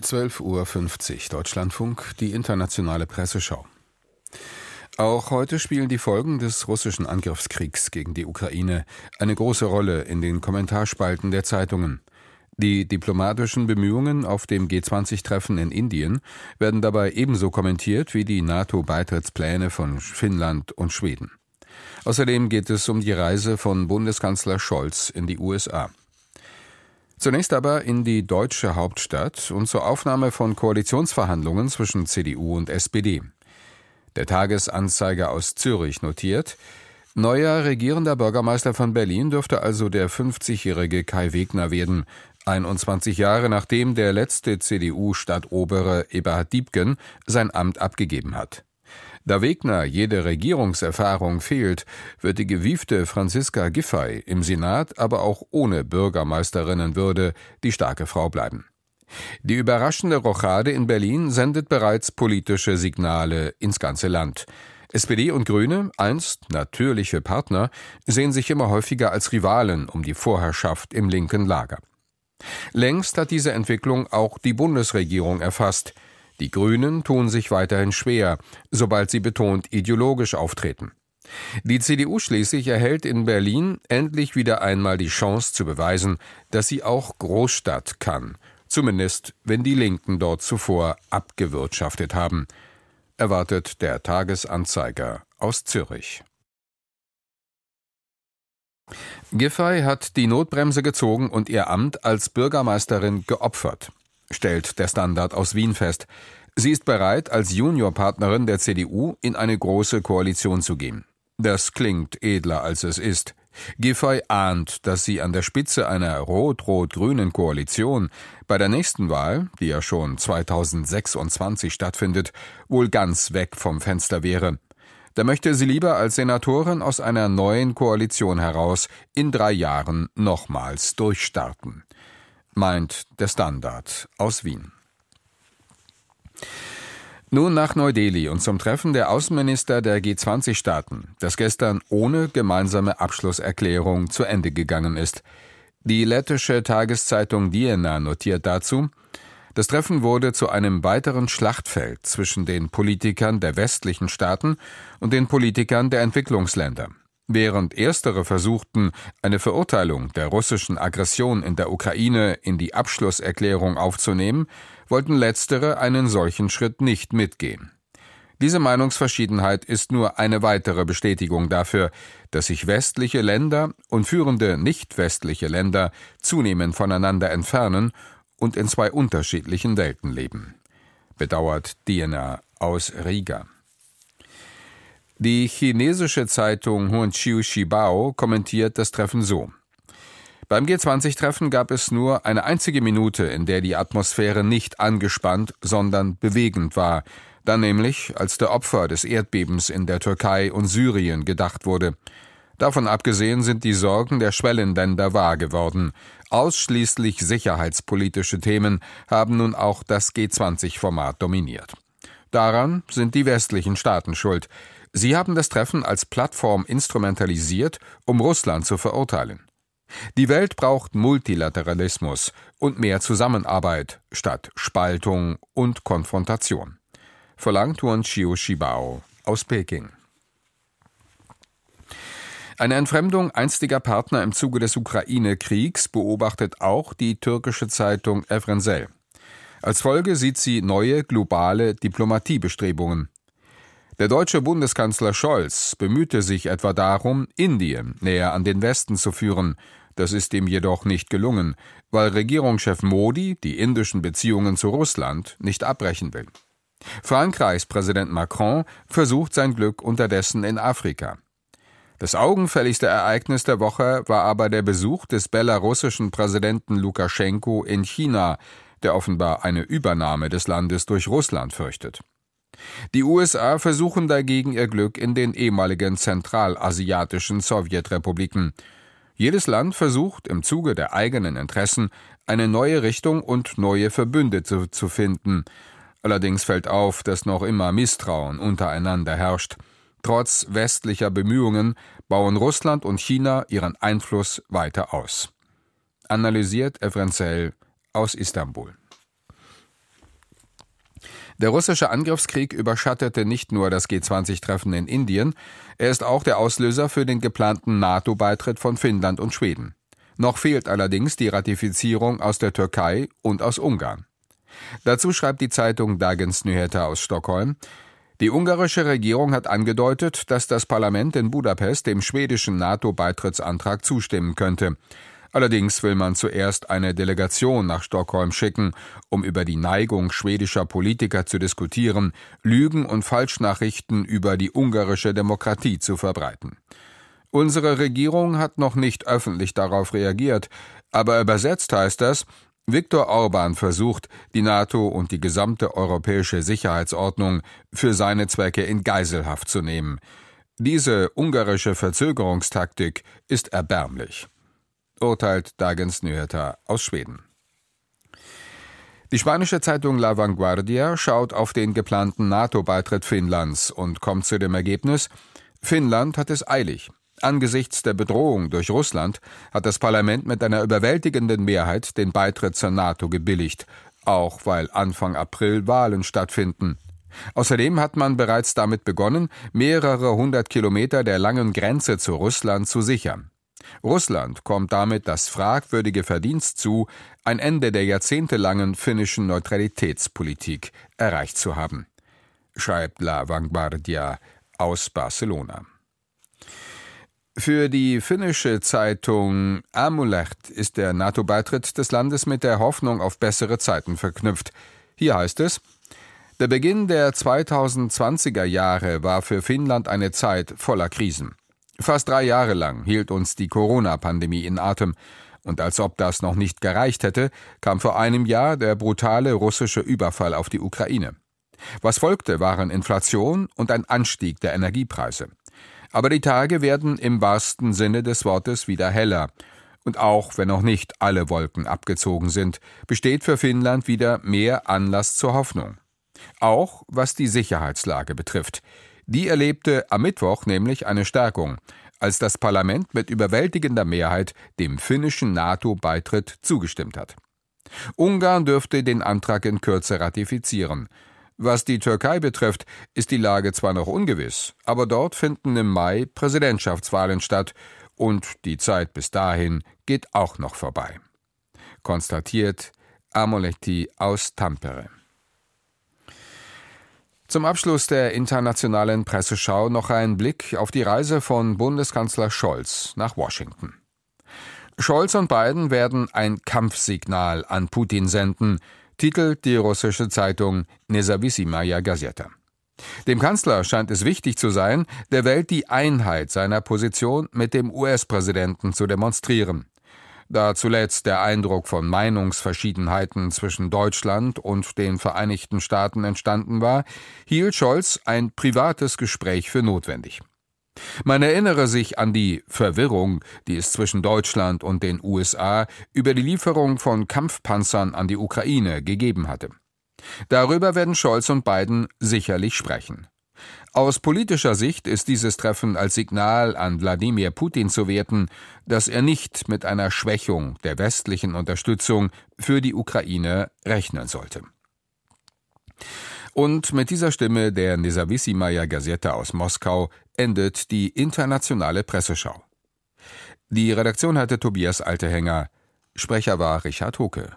12.50 Uhr Deutschlandfunk, die internationale Presseschau. Auch heute spielen die Folgen des russischen Angriffskriegs gegen die Ukraine eine große Rolle in den Kommentarspalten der Zeitungen. Die diplomatischen Bemühungen auf dem G20-Treffen in Indien werden dabei ebenso kommentiert wie die NATO-Beitrittspläne von Finnland und Schweden. Außerdem geht es um die Reise von Bundeskanzler Scholz in die USA. Zunächst aber in die deutsche Hauptstadt und zur Aufnahme von Koalitionsverhandlungen zwischen CDU und SPD. Der Tagesanzeiger aus Zürich notiert, neuer regierender Bürgermeister von Berlin dürfte also der 50-jährige Kai Wegner werden, 21 Jahre nachdem der letzte CDU-Stadtobere Eberhard Diebken sein Amt abgegeben hat. Da Wegner jede Regierungserfahrung fehlt, wird die gewiefte Franziska Giffey im Senat aber auch ohne Bürgermeisterinnenwürde die starke Frau bleiben. Die überraschende Rochade in Berlin sendet bereits politische Signale ins ganze Land. SPD und Grüne, einst natürliche Partner, sehen sich immer häufiger als Rivalen um die Vorherrschaft im linken Lager. Längst hat diese Entwicklung auch die Bundesregierung erfasst. Die Grünen tun sich weiterhin schwer, sobald sie betont ideologisch auftreten. Die CDU schließlich erhält in Berlin endlich wieder einmal die Chance zu beweisen, dass sie auch Großstadt kann, zumindest wenn die Linken dort zuvor abgewirtschaftet haben, erwartet der Tagesanzeiger aus Zürich. Giffey hat die Notbremse gezogen und ihr Amt als Bürgermeisterin geopfert stellt der Standard aus Wien fest. Sie ist bereit, als Juniorpartnerin der CDU in eine große Koalition zu gehen. Das klingt edler, als es ist. Giffey ahnt, dass sie an der Spitze einer rot-rot-grünen Koalition bei der nächsten Wahl, die ja schon 2026 stattfindet, wohl ganz weg vom Fenster wäre. Da möchte sie lieber als Senatorin aus einer neuen Koalition heraus in drei Jahren nochmals durchstarten meint der Standard aus Wien. Nun nach Neu-Delhi und zum Treffen der Außenminister der G20-Staaten, das gestern ohne gemeinsame Abschlusserklärung zu Ende gegangen ist. Die lettische Tageszeitung Diena notiert dazu, das Treffen wurde zu einem weiteren Schlachtfeld zwischen den Politikern der westlichen Staaten und den Politikern der Entwicklungsländer. Während erstere versuchten, eine Verurteilung der russischen Aggression in der Ukraine in die Abschlusserklärung aufzunehmen, wollten letztere einen solchen Schritt nicht mitgehen. Diese Meinungsverschiedenheit ist nur eine weitere Bestätigung dafür, dass sich westliche Länder und führende nicht westliche Länder zunehmend voneinander entfernen und in zwei unterschiedlichen Welten leben. Bedauert Diana aus Riga. Die chinesische Zeitung Huanqiu Shibao kommentiert das Treffen so. Beim G20-Treffen gab es nur eine einzige Minute, in der die Atmosphäre nicht angespannt, sondern bewegend war, dann nämlich, als der Opfer des Erdbebens in der Türkei und Syrien gedacht wurde. Davon abgesehen sind die Sorgen der Schwellenländer wahr geworden. Ausschließlich sicherheitspolitische Themen haben nun auch das G20-Format dominiert. Daran sind die westlichen Staaten schuld. Sie haben das Treffen als Plattform instrumentalisiert, um Russland zu verurteilen. Die Welt braucht Multilateralismus und mehr Zusammenarbeit statt Spaltung und Konfrontation. Verlangt Huan Chiu Shibao aus Peking. Eine Entfremdung einstiger Partner im Zuge des Ukraine-Kriegs beobachtet auch die türkische Zeitung Evrensel. Als Folge sieht sie neue globale Diplomatiebestrebungen. Der deutsche Bundeskanzler Scholz bemühte sich etwa darum, Indien näher an den Westen zu führen. Das ist ihm jedoch nicht gelungen, weil Regierungschef Modi die indischen Beziehungen zu Russland nicht abbrechen will. Frankreichs Präsident Macron versucht sein Glück unterdessen in Afrika. Das augenfälligste Ereignis der Woche war aber der Besuch des belarussischen Präsidenten Lukaschenko in China, der offenbar eine Übernahme des Landes durch Russland fürchtet. Die USA versuchen dagegen ihr Glück in den ehemaligen zentralasiatischen Sowjetrepubliken. Jedes Land versucht im Zuge der eigenen Interessen eine neue Richtung und neue Verbündete zu finden. Allerdings fällt auf, dass noch immer Misstrauen untereinander herrscht. Trotz westlicher Bemühungen bauen Russland und China ihren Einfluss weiter aus. Analysiert Evrenzel aus Istanbul. Der russische Angriffskrieg überschattete nicht nur das G20-Treffen in Indien, er ist auch der Auslöser für den geplanten NATO-Beitritt von Finnland und Schweden. Noch fehlt allerdings die Ratifizierung aus der Türkei und aus Ungarn. Dazu schreibt die Zeitung Dagens Nyheter aus Stockholm, die ungarische Regierung hat angedeutet, dass das Parlament in Budapest dem schwedischen NATO-Beitrittsantrag zustimmen könnte. Allerdings will man zuerst eine Delegation nach Stockholm schicken, um über die Neigung schwedischer Politiker zu diskutieren, Lügen und Falschnachrichten über die ungarische Demokratie zu verbreiten. Unsere Regierung hat noch nicht öffentlich darauf reagiert, aber übersetzt heißt das, Viktor Orban versucht, die NATO und die gesamte europäische Sicherheitsordnung für seine Zwecke in Geiselhaft zu nehmen. Diese ungarische Verzögerungstaktik ist erbärmlich, urteilt Dagens Nyheter aus Schweden. Die spanische Zeitung La Vanguardia schaut auf den geplanten NATO-Beitritt Finnlands und kommt zu dem Ergebnis, Finnland hat es eilig. Angesichts der Bedrohung durch Russland hat das Parlament mit einer überwältigenden Mehrheit den Beitritt zur NATO gebilligt, auch weil Anfang April Wahlen stattfinden. Außerdem hat man bereits damit begonnen, mehrere hundert Kilometer der langen Grenze zu Russland zu sichern. Russland kommt damit das fragwürdige Verdienst zu, ein Ende der jahrzehntelangen finnischen Neutralitätspolitik erreicht zu haben, schreibt La Vanguardia aus Barcelona. Für die finnische Zeitung Amuleht ist der NATO-Beitritt des Landes mit der Hoffnung auf bessere Zeiten verknüpft. Hier heißt es, der Beginn der 2020er Jahre war für Finnland eine Zeit voller Krisen. Fast drei Jahre lang hielt uns die Corona-Pandemie in Atem. Und als ob das noch nicht gereicht hätte, kam vor einem Jahr der brutale russische Überfall auf die Ukraine. Was folgte, waren Inflation und ein Anstieg der Energiepreise. Aber die Tage werden im wahrsten Sinne des Wortes wieder heller. Und auch wenn noch nicht alle Wolken abgezogen sind, besteht für Finnland wieder mehr Anlass zur Hoffnung. Auch was die Sicherheitslage betrifft. Die erlebte am Mittwoch nämlich eine Stärkung, als das Parlament mit überwältigender Mehrheit dem finnischen NATO-Beitritt zugestimmt hat. Ungarn dürfte den Antrag in Kürze ratifizieren. Was die Türkei betrifft, ist die Lage zwar noch ungewiss, aber dort finden im Mai Präsidentschaftswahlen statt und die Zeit bis dahin geht auch noch vorbei. Konstatiert Amoletti aus Tampere. Zum Abschluss der internationalen Presseschau noch ein Blick auf die Reise von Bundeskanzler Scholz nach Washington. Scholz und Biden werden ein Kampfsignal an Putin senden, titelt die russische Zeitung Nezavissimaya Gazeta. Dem Kanzler scheint es wichtig zu sein, der Welt die Einheit seiner Position mit dem US-Präsidenten zu demonstrieren. Da zuletzt der Eindruck von Meinungsverschiedenheiten zwischen Deutschland und den Vereinigten Staaten entstanden war, hielt Scholz ein privates Gespräch für notwendig. Man erinnere sich an die Verwirrung, die es zwischen Deutschland und den USA über die Lieferung von Kampfpanzern an die Ukraine gegeben hatte. Darüber werden Scholz und Biden sicherlich sprechen. Aus politischer Sicht ist dieses Treffen als Signal an Wladimir Putin zu werten, dass er nicht mit einer Schwächung der westlichen Unterstützung für die Ukraine rechnen sollte. Und mit dieser Stimme der Nezavissimaya Gazette aus Moskau endet die internationale Presseschau. Die Redaktion hatte Tobias Altehänger, Sprecher war Richard Hucke.